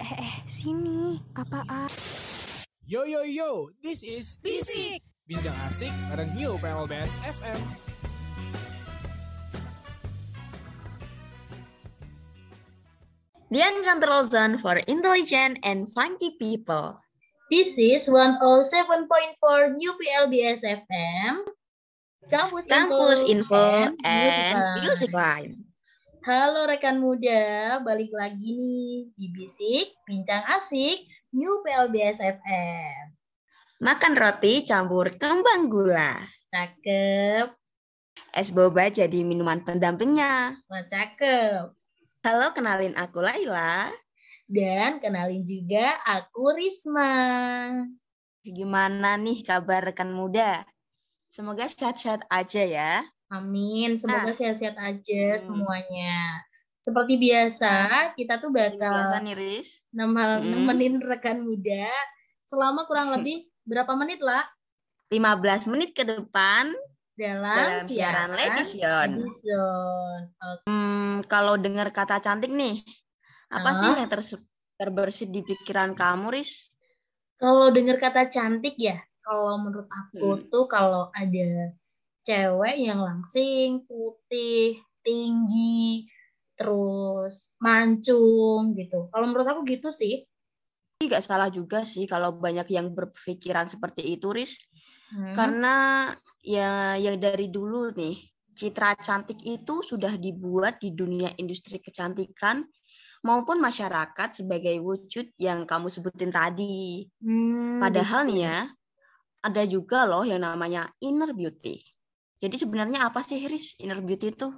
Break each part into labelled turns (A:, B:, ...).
A: Eh, eh, sini. Apaan?
B: Yo yo yo, this is
C: Bisik.
B: Bincang Asik bareng New PLBS FM.
D: Dian Control Zone for Intelligent and Funky People.
C: This is 107.4 New PLBS FM. Kampus,
D: Kampus Info
C: and
D: and
C: Music
D: Music
C: Line. Halo rekan muda, balik lagi nih di Bisik, Bincang Asik, New PLBS FM.
D: Makan roti campur kembang gula.
C: Cakep,
D: Es boba jadi minuman pendampingnya.
C: wah cakep.
D: Halo, kenalin aku Laila.
C: Dan kenalin juga aku Risma.
D: Gimana nih kabar rekan muda? Semoga sehat-sehat aja ya.
C: Amin, semoga
D: Nah.
C: sehat-sehat aja
D: Hmm.
C: semuanya. Seperti biasa, kita tuh bakal
D: Biasa nih, Riz.
C: nemal-
D: Mm.
C: nemenin rekan muda selama kurang lebih berapa menit lah
D: 15 menit ke depan
C: dalam,
D: dalam siaran.
C: Edison. Oke.
D: Hmm, kalau dengar kata cantik nih, apa sih
C: Ah.
D: yang terse- terbersit di pikiran kamu, Riz?
C: Kalau dengar kata cantik ya, kalau menurut aku
D: Hmm.
C: tuh kalau ada cewek yang langsing, putih, tinggi, terus mancung gitu. Kalau menurut aku gitu sih.
D: Tapi nggak salah juga sih kalau banyak yang berpikiran seperti itu, Riz.
C: Hmm.
D: Karena ya yang dari dulu nih, citra cantik itu sudah dibuat di dunia industri kecantikan maupun masyarakat sebagai wujud yang kamu sebutin tadi.
C: Hmm,
D: Padahal
C: gitu.
D: nih ya, ada juga loh yang namanya inner beauty. Jadi sebenarnya apa sih, Riz, inner beauty itu?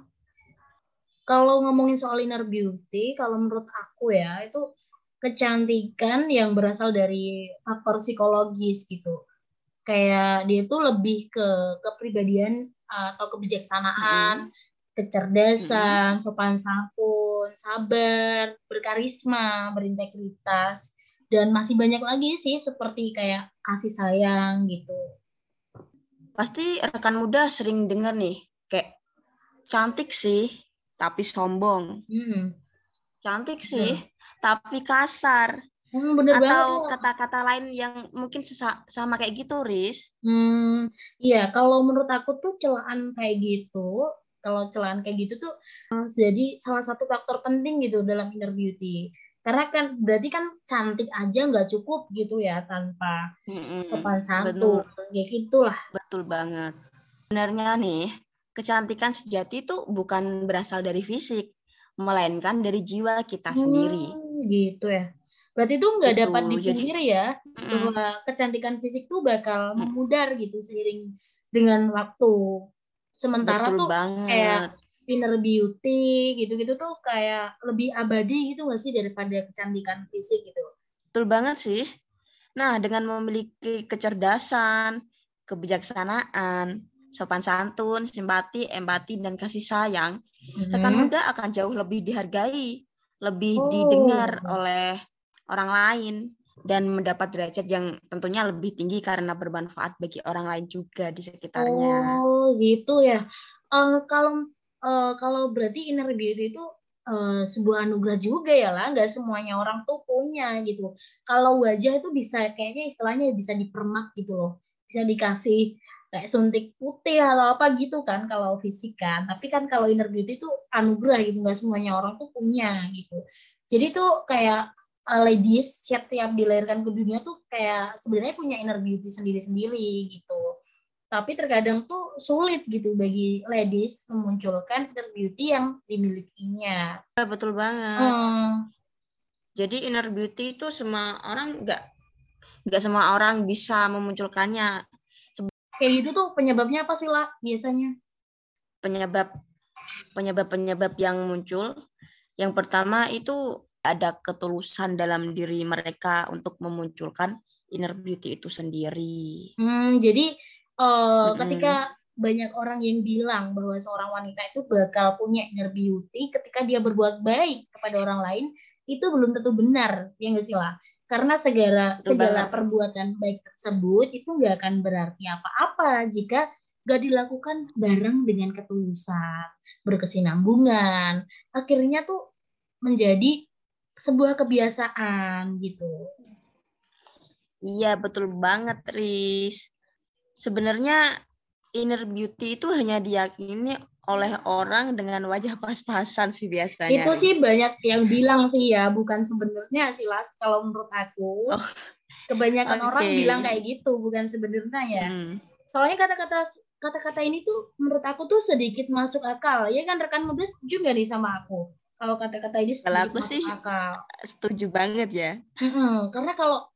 C: Kalau ngomongin soal inner beauty, kalau menurut aku ya, itu kecantikan yang berasal dari faktor psikologis gitu. Kayak dia tuh lebih ke kepribadian uh, atau kebijaksanaan, kecerdasan, sopan santun, sabar, berkarisma, berintegritas, dan masih banyak lagi sih seperti kayak kasih sayang gitu.
D: Pasti rekan muda sering dengar nih, kayak cantik sih, tapi sombong.
C: Hmm.
D: Cantik sih, tapi kasar.
C: Hmm, bener
D: Atau kata-kata lain yang mungkin sama kayak gitu, Riz.
C: Hmm, iya, kalau menurut aku tuh celaan kayak gitu, kalau celaan kayak gitu tuh eh, jadi salah satu faktor penting gitu dalam inner beauty. Karena kan berarti kan cantik aja nggak cukup gitu ya tanpa sopan santun, kayak gitulah.
D: betul banget. Sebenarnya nih, kecantikan sejati itu bukan berasal dari fisik, melainkan dari jiwa kita sendiri.
C: Hmm, gitu ya. Berarti tuh nggak
D: Gitu,
C: dapat dipungkiri ya
D: Mm-mm.
C: bahwa kecantikan fisik tuh bakal
D: Hmm.
C: memudar gitu seiring dengan waktu. Sementara
D: Betul
C: tuh
D: banget.
C: kayak inner beauty gitu-gitu tuh kayak lebih abadi gitu nggak sih daripada kecantikan fisik gitu.
D: Betul banget sih. Nah, dengan memiliki kecerdasan, kebijaksanaan, sopan santun, simpati, empati, dan kasih sayang, rekan
C: Hmm.
D: muda akan jauh lebih dihargai, lebih
C: Oh.
D: didengar oleh orang lain, dan mendapat derajat yang tentunya lebih tinggi karena bermanfaat bagi orang lain juga di sekitarnya.
C: Oh gitu ya. Eh, kalau eh, kalau berarti inner beauty itu eh, sebuah anugerah juga ya lah. Nggak semuanya orang tuh punya gitu. Kalau wajah itu bisa kayaknya istilahnya bisa dipermak gitu loh. Bisa dikasih kayak suntik putih atau apa gitu kan kalau fisik kan. Tapi kan kalau inner beauty itu anugerah gitu. Nggak semuanya orang tuh punya gitu. Jadi tuh kayak uh, ladies setiap dilahirkan ke dunia tuh kayak sebenarnya punya inner beauty sendiri-sendiri gitu. Tapi terkadang tuh sulit gitu bagi ladies memunculkan inner beauty yang dimilikinya.
D: Ya, Betul banget.
C: Hmm,
D: Jadi inner beauty itu semua orang nggak nggak semua orang bisa memunculkannya.
C: kayak gitu tuh penyebabnya apa sih lah biasanya?
D: Penyebab penyebab penyebab yang muncul, yang pertama itu ada ketulusan dalam diri mereka untuk memunculkan inner beauty itu sendiri.
C: Hmm, jadi
D: Mm-mm.
C: ketika banyak orang yang bilang bahwa seorang wanita itu bakal punya inner beauty ketika dia berbuat baik kepada orang lain, itu belum tentu benar, ya nggak sih lah? Karena segala
D: Betul
C: segala
D: banget.
C: perbuatan baik tersebut itu nggak akan berarti apa-apa jika nggak dilakukan bareng dengan ketulusan, berkesinambungan. Akhirnya tuh menjadi sebuah kebiasaan gitu.
D: Iya, betul banget, Riz. Sebenarnya inner beauty itu hanya diyakini oleh orang dengan wajah pas-pasan sih biasanya.
C: Itu sih banyak yang bilang sih ya, bukan sebenarnya sih Las kalau menurut aku.
D: Oh,
C: Kebanyakan orang
D: oke.
C: bilang kayak gitu, bukan sebenarnya ya.
D: Hmm.
C: Soalnya kata-kata kata-kata ini tuh menurut aku tuh sedikit masuk akal. Ya kan rekan muda setuju nggak nih sama aku? Kalau kata-kata ini
D: Kalau
C: sedikit
D: aku
C: masuk
D: sih
C: akal.
D: setuju banget ya.
C: Mm-mm, karena kalau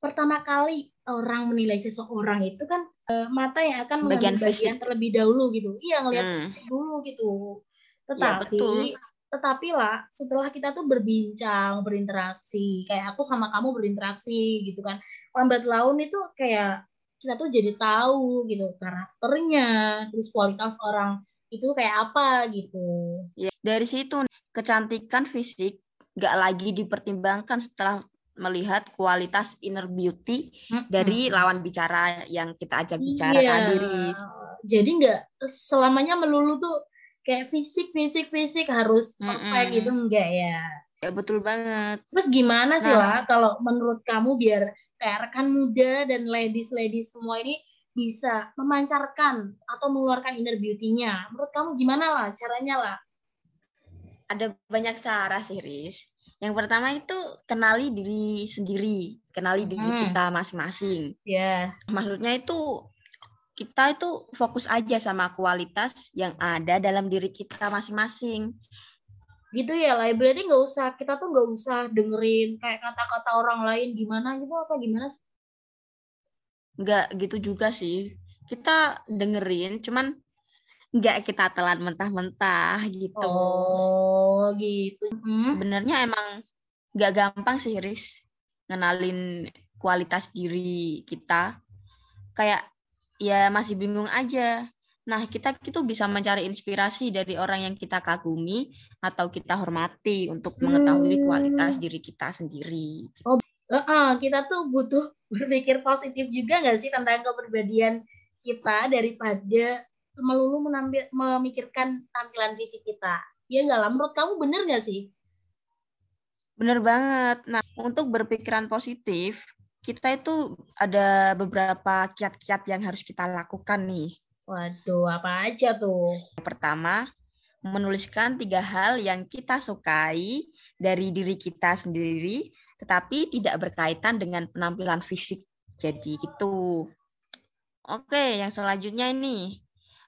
C: pertama kali orang menilai seseorang itu kan eh, mata yang akan
D: Bagian
C: mengambil bagian
D: fisik.
C: terlebih dahulu gitu. Iya ngelihat
D: Hmm.
C: dulu gitu.
D: Ya,
C: Tetapi
D: betul.
C: tetapi lah setelah kita tuh berbincang, berinteraksi, kayak aku sama kamu berinteraksi gitu kan. Lambat laun itu kayak kita tuh jadi tahu gitu karakternya, terus kualitas orang itu kayak apa gitu.
D: Ya, dari situ kecantikan fisik nggak lagi dipertimbangkan setelah melihat kualitas inner beauty dari
C: Mm-mm.
D: lawan bicara yang kita ajak bicara
C: Iya.
D: tadi, Riz.
C: Jadi nggak selamanya melulu tuh kayak fisik, fisik, fisik harus perfect
D: Mm-mm.
C: gitu enggak ya.
D: Ya, betul banget.
C: Terus gimana sih
D: Nah.
C: lah kalau menurut kamu biar kayak rekan muda dan ladies-ladies semua ini bisa memancarkan atau mengeluarkan inner beauty-nya. Menurut kamu gimana lah caranya lah?
D: Ada banyak cara sih, Riz. Yang pertama itu kenali diri sendiri, kenali diri
C: Hmm.
D: kita masing-masing.
C: Ya.
D: Maksudnya itu kita itu fokus aja sama kualitas yang ada dalam diri kita masing-masing.
C: Gitu ya lah. Berarti nggak usah kita tuh nggak usah dengerin kayak kata-kata orang lain gimana gitu apa gimana?
D: Nggak gitu juga sih. Kita dengerin, cuman nggak kita telan mentah-mentah gitu.
C: Oh, gitu. Hmm.
D: Sebenarnya emang nggak gampang sih, Riz, ngenalin kualitas diri kita. Kayak ya masih bingung aja. Nah, kita itu bisa mencari inspirasi dari orang yang kita kagumi atau kita hormati untuk mengetahui
C: Hmm.
D: kualitas diri kita sendiri.
C: Heeh, kita tuh butuh berpikir positif juga nggak sih tentang kepribadian kita daripada melulu menambil, memikirkan tampilan fisik kita. Ya nggak lah, menurut kamu bener nggak sih?
D: Bener banget. Nah, untuk berpikiran positif, kita itu ada beberapa kiat-kiat yang harus kita lakukan nih.
C: Waduh, apa aja tuh?
D: Yang pertama, menuliskan tiga hal yang kita sukai dari diri kita sendiri, tetapi tidak berkaitan dengan penampilan fisik. Jadi gitu. Oke, yang selanjutnya ini.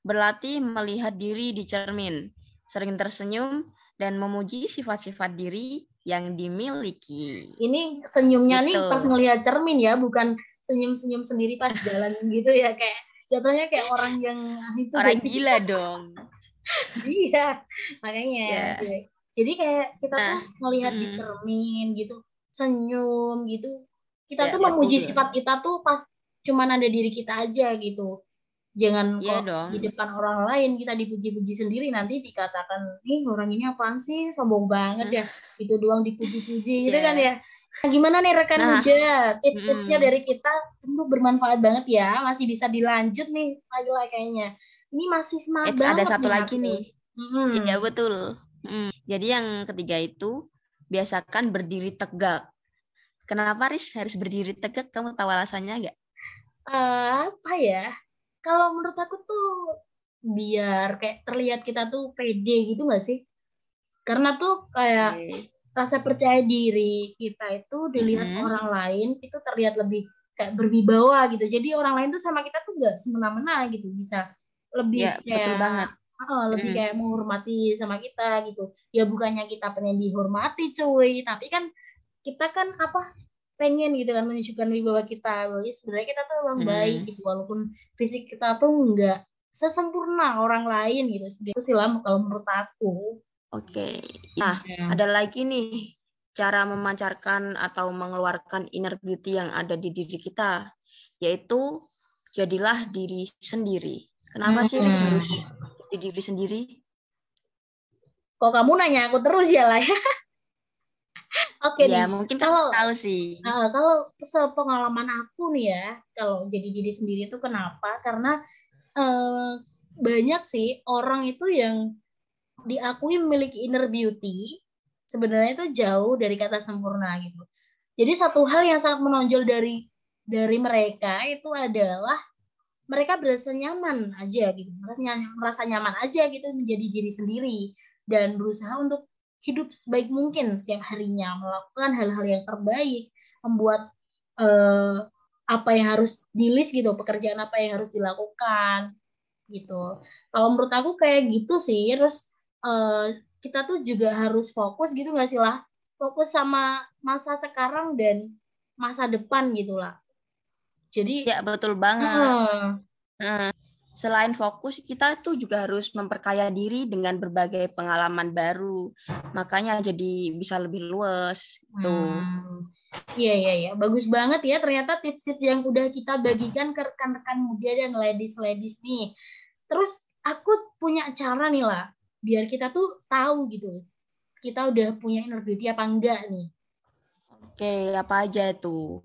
D: Berlatih melihat diri di cermin. Sering tersenyum dan memuji sifat-sifat diri yang dimiliki.
C: Ini senyumnya nih
D: Betul.
C: pas ngelihat cermin ya, bukan senyum-senyum sendiri pas jalan gitu ya kayak jatuhnya kayak orang yang itu
D: Orang gila dong.
C: Iya, makanya.
D: Ya.
C: Jadi kayak kita
D: Nah,
C: tuh ngelihat di
D: mm.
C: cermin gitu, senyum gitu. Kita
D: Ya,
C: tuh
D: ya,
C: memuji sifat kita tuh pas cuman ada diri kita aja gitu. Jangan
D: Iya
C: kok
D: dong.
C: di depan orang lain kita dipuji-puji sendiri nanti dikatakan, nih orang ini apaan sih, sombong banget ya. Itu doang dipuji-puji gitu
D: Iya.
C: kan ya. Nah, gimana nih rekan
D: Nah,
C: muda? Tips-tipsnya
D: mm.
C: dari kita tentu bermanfaat banget ya. Masih bisa dilanjut nih lagi kayaknya. Ini masih semangat
D: ada
C: banget
D: satu
C: nih
D: lagi
C: aku.
D: nih.
C: Mm-mm.
D: Iya betul. Mm. Jadi yang ketiga itu biasakan berdiri tegak. Kenapa Riz harus berdiri tegak? Kamu tahu alasannya nggak?
C: Eh, apa ya? Kalau menurut aku tuh biar kayak terlihat kita tuh pede gitu nggak sih? Karena tuh kayak rasa percaya diri kita itu dilihat
D: Mhm.
C: orang lain itu terlihat lebih kayak berwibawa gitu. Jadi orang lain tuh sama kita tuh nggak semena-mena gitu, bisa lebih
D: Ya, betul
C: kayak
D: banget.
C: Oh, lebih
D: Mm.
C: kayak menghormati sama kita gitu. Ya bukannya kita pengen dihormati cuy, tapi kan kita kan apa pengen gitu kan menunjukkan wibawa kita. Bahwa ya sebenarnya kita tuh orang
D: Mm.
C: baik gitu walaupun fisik kita tuh enggak sesempurna orang lain gitu. Itu sih lah kalau menurut aku.
D: Oke. Nah,
C: Ya.
D: ada lagi nih cara memancarkan atau mengeluarkan inner beauty yang ada di diri kita, yaitu jadilah diri sendiri. Kenapa sih Riz
C: Mm.
D: harus jadi diri sendiri?
C: Kok kamu nanya aku terus ya lah ya? Oke
D: ya,
C: nih.
D: mungkin
C: Kalau-
D: tahu sih.
C: Nah, kalau sepengalaman aku nih ya, kalau jadi diri sendiri itu kenapa? Karena eh, banyak sih orang itu yang diakui memiliki inner beauty, sebenarnya itu jauh dari kata sempurna gitu. Jadi satu hal yang sangat menonjol dari dari mereka itu adalah mereka berasa nyaman aja gitu, merasa nyaman aja gitu menjadi diri sendiri dan berusaha untuk hidup sebaik mungkin setiap harinya, melakukan hal-hal yang terbaik, membuat eh, apa yang harus di list gitu, pekerjaan apa yang harus dilakukan gitu. Kalau menurut aku kayak gitu sih, terus eh, kita tuh juga harus fokus gitu nggak sih lah, fokus sama masa sekarang dan masa depan gitu lah. Jadi
D: ya betul banget. Uh, selain fokus, kita tuh juga harus memperkaya diri dengan berbagai pengalaman baru. Makanya jadi bisa lebih luas tuh. Hmm.
C: Iya iya iya, bagus banget ya ternyata tips-tips yang udah kita bagikan ke rekan-rekan muda dan ladies-ladies nih. Terus aku punya cara nih lah, biar kita tuh tahu gitu. Kita udah punya inner beauty apa enggak nih.
D: Oke, apa aja tuh?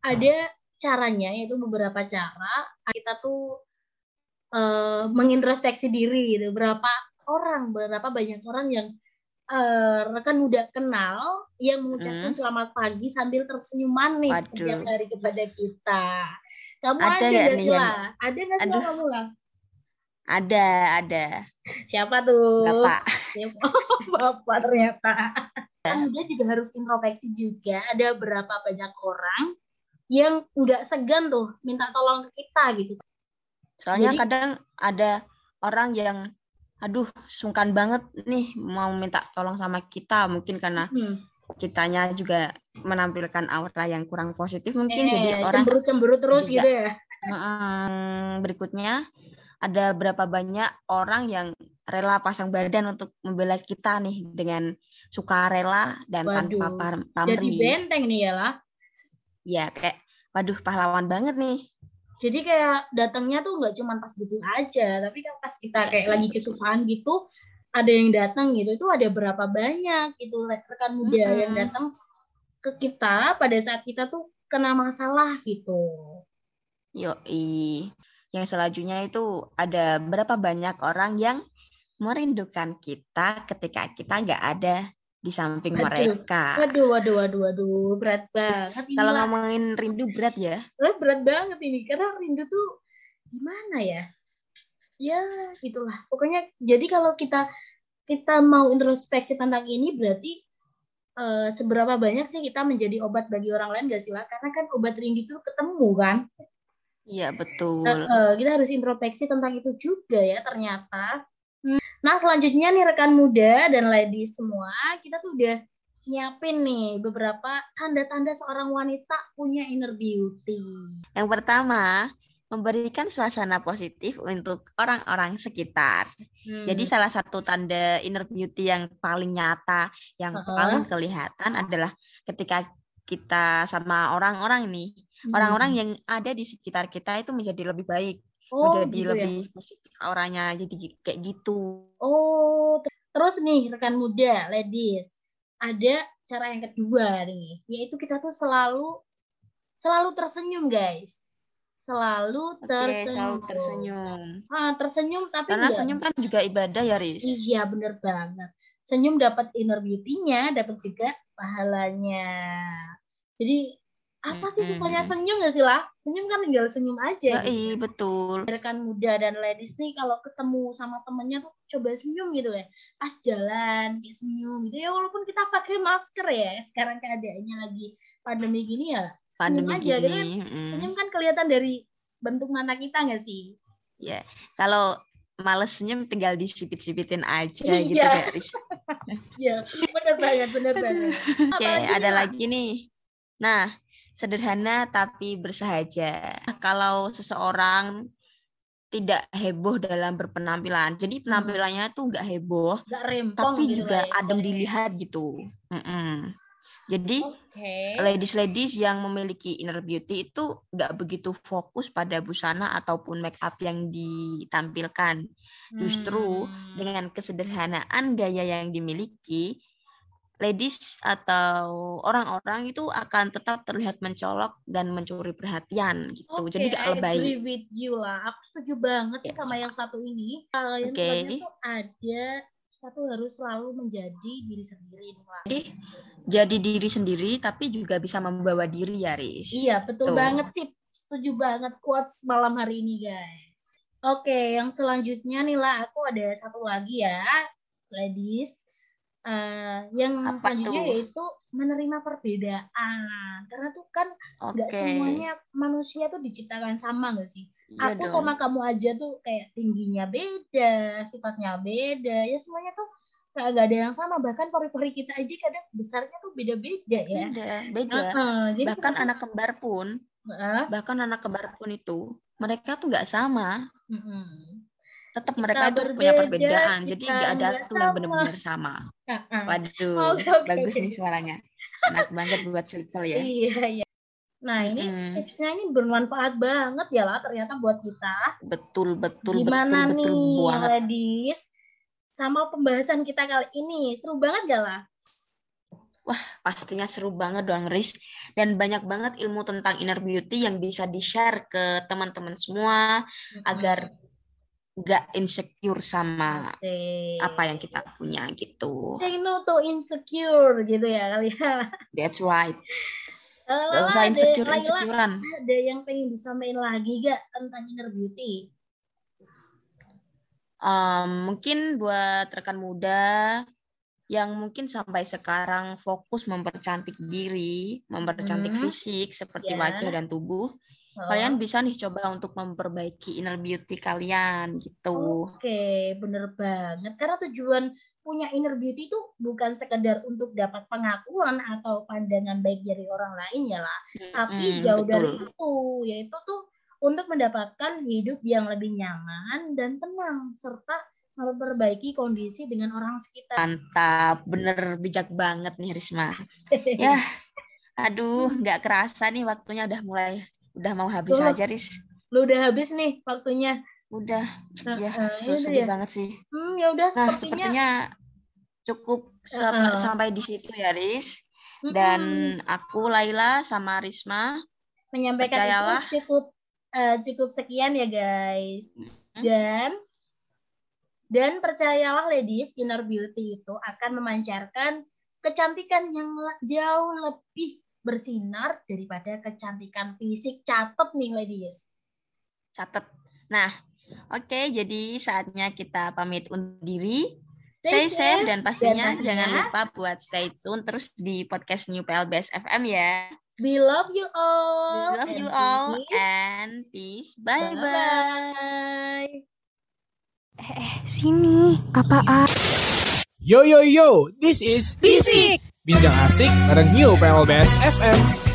C: Ada caranya yaitu beberapa cara kita tuh uh, mengintrospeksi diri gitu. Berapa orang berapa banyak orang yang uh, rekan muda kenal yang mengucapkan hmm. selamat pagi sambil tersenyum manis Waduh. setiap hari kepada kita. Kamu ada, ada gak sih lah? Ada nggak sih kamu lah?
D: Ada ada.
C: Siapa tuh?
D: Bapak
C: bapak ternyata. Kemudian juga harus introspeksi juga. Ada berapa banyak orang yang nggak segan tuh minta tolong ke kita gitu.
D: Soalnya Jadi, kadang ada orang yang aduh sungkan banget nih mau minta tolong sama kita mungkin karena hmm. kitanya juga menampilkan aura yang kurang positif mungkin eh, jadi orang
C: cemberut cemberut terus juga, gitu ya.
D: berikutnya ada berapa banyak orang yang rela pasang badan untuk membela kita nih dengan sukarela dan Waduh, tanpa pamrih.
C: Jadi benteng nih ya lah
D: ya kayak waduh pahlawan banget nih
C: jadi kayak datangnya tuh nggak cuma pas butuh aja tapi kan pas kita kayak lagi kesusahan gitu ada yang datang gitu itu ada berapa banyak itu rekan muda mm -hmm. yang datang ke kita pada saat kita tuh kena masalah gitu.
D: Yoi. Yang selanjutnya itu ada berapa banyak orang yang merindukan kita ketika kita nggak ada di samping waduh, mereka.
C: Waduh, waduh, waduh, waduh, berat banget.
D: Kalau ngomongin rindu berat ya?
C: Berat, berat banget ini, karena rindu tuh gimana ya? Ya, itulah. Pokoknya, jadi kalau kita kita mau introspeksi tentang ini, berarti uh, seberapa banyak sih kita menjadi obat bagi orang lain gak sih lah? Karena kan obat rindu itu ketemu kan?
D: Iya, betul.
C: Uh, uh, kita harus introspeksi tentang itu juga ya, ternyata Nah, selanjutnya nih rekan muda dan ladies semua, kita tuh udah nyiapin nih beberapa tanda-tanda seorang wanita punya inner beauty.
D: Yang pertama, memberikan suasana positif untuk orang-orang sekitar. Hmm. Jadi salah satu tanda inner beauty yang paling nyata, yang uh -huh. paling kelihatan adalah ketika kita sama orang-orang nih, hmm. orang-orang yang ada di sekitar kita itu menjadi lebih baik oh, menjadi gitu ya? lebih ya? positif auranya jadi kayak gitu
C: oh terus nih rekan muda ladies ada cara yang kedua nih yaitu kita tuh selalu selalu tersenyum guys selalu tersenyum.
D: selalu tersenyum.
C: Ah, tersenyum tapi
D: karena enggak. senyum kan juga ibadah ya, Riz.
C: Iya, bener banget. Senyum dapat inner beauty-nya, dapat juga pahalanya. Jadi apa sih susahnya senyum gak sih lah senyum kan tinggal senyum aja
D: ya, gitu. iya betul
C: rekan muda dan ladies nih kalau ketemu sama temennya tuh coba senyum gitu ya pas jalan kayak senyum gitu ya walaupun kita pakai masker ya sekarang keadaannya lagi pandemi gini ya senyum pandemi aja gitu kan mm. senyum kan kelihatan dari bentuk mata kita gak sih
D: ya kalau males senyum tinggal disipit-sipitin aja iya. gitu guys
C: Iya, benar banget, benar banget.
D: Oke, ada lagi nih. Nah, sederhana tapi bersahaja. Kalau seseorang tidak heboh dalam berpenampilan, jadi hmm. penampilannya hmm. tuh nggak heboh,
C: gak rempong
D: tapi gitu juga ya, adem dilihat gitu. Mm -mm. Jadi okay. ladies-ladies yang memiliki inner beauty itu nggak begitu fokus pada busana ataupun make up yang ditampilkan. Justru hmm. dengan kesederhanaan gaya yang dimiliki, ladies atau orang-orang itu akan tetap terlihat mencolok dan mencuri perhatian gitu. Okay, Jadi gak lebay.
C: I agree with you lah. Aku setuju banget sih sama yang satu ini. Uh, yang okay. selanjutnya tuh ada kita tuh harus selalu menjadi diri sendiri
D: jadi jadi diri sendiri tapi juga bisa membawa diri ya Riz
C: iya betul
D: Tuh.
C: banget sih setuju banget quotes malam hari ini guys oke yang selanjutnya nih lah aku ada satu lagi ya ladies Uh, yang
D: Apa
C: selanjutnya
D: tuh?
C: yaitu menerima perbedaan karena tuh kan nggak
D: oke
C: semuanya manusia tuh diciptakan sama nggak sih
D: Iya
C: aku
D: dong.
C: sama kamu aja tuh kayak tingginya beda, sifatnya beda, ya semuanya tuh nggak ada yang sama. Bahkan pori-pori kita aja kadang besarnya tuh beda-beda ya.
D: beda beda
C: Heeh, jadi
D: bahkan
C: kita
D: anak kembar pun
C: Heeh,
D: bahkan anak kembar pun itu mereka tuh nggak sama
C: heeh.
D: Tetap mereka tuh punya perbedaan jadi nggak ada tuh yang benar-benar sama waduh
C: Oke, oke,
D: bagus nih suaranya enak banget buat circle ya
C: Iya, iya. Nah ini
D: Mm-mm.
C: tipsnya ini bermanfaat banget ya lah ternyata buat kita.
D: betul betul
C: Gimana
D: betul betul
C: nih
D: banget
C: ladies? Sama pembahasan kita kali ini seru banget gak lah?
D: pastinya seru banget dong Riz dan banyak banget ilmu tentang inner beauty yang bisa di share ke teman-teman semua agar nggak insecure sama
C: Asik.
D: apa yang kita punya gitu
C: Say no to insecure gitu ya kali ya.
D: that's right
C: Eh,
D: Gak usah insecure insecurean
C: ada yang pengen disampaikan lagi gak tentang inner beauty?
D: Um, mungkin buat rekan muda yang mungkin sampai sekarang fokus mempercantik diri, mempercantik
C: Hmm.
D: fisik seperti
C: Ya.
D: wajah dan tubuh, kalian bisa nih coba untuk memperbaiki inner beauty kalian gitu.
C: Oke, bener banget. Karena tujuan punya inner beauty itu bukan sekedar untuk dapat pengakuan atau pandangan baik dari orang lain ya lah. Tapi
D: Mm-mm,
C: jauh
D: betul.
C: dari itu, yaitu tuh untuk mendapatkan hidup yang lebih nyaman dan tenang serta memperbaiki kondisi dengan orang sekitar.
D: Mantap, bener bijak banget nih Risma. Ya, aduh, nggak kerasa nih waktunya udah mulai, udah mau habis
C: Tuh.
D: aja Ris.
C: Lu udah habis nih waktunya.
D: Udah, ya
C: Heeh,
D: seru
C: yaudah
D: sedih
C: ya.
D: banget sih.
C: Hmm, ya udah
D: Nah,
C: sepertinya
D: sepertinya cukup sam-
C: Heeh.
D: sampai di situ ya, Riz.
C: Mm-mm.
D: Dan aku Laila sama Risma
C: menyampaikan
D: Percayalah.
C: itu cukup eh, cukup sekian ya guys.
D: Hmm.
C: Dan dan percayalah ladies, inner beauty itu akan memancarkan kecantikan yang jauh lebih bersinar daripada kecantikan fisik. Catat nih ladies.
D: catat. Nah, oke, jadi saatnya kita pamit undur diri. Stay safe dan pastinya
C: pastinya-
D: jangan lupa buat stay tune terus di podcast New PLBS FM ya.
C: We love you all.
D: We love
C: and
D: you all
C: peace.
D: and peace. Bye bye.
C: Bye-bye.
A: Sini, apaan?
B: Yo yo yo, this is
A: Bisik.
B: Bincang Asik bareng New PLBS FM.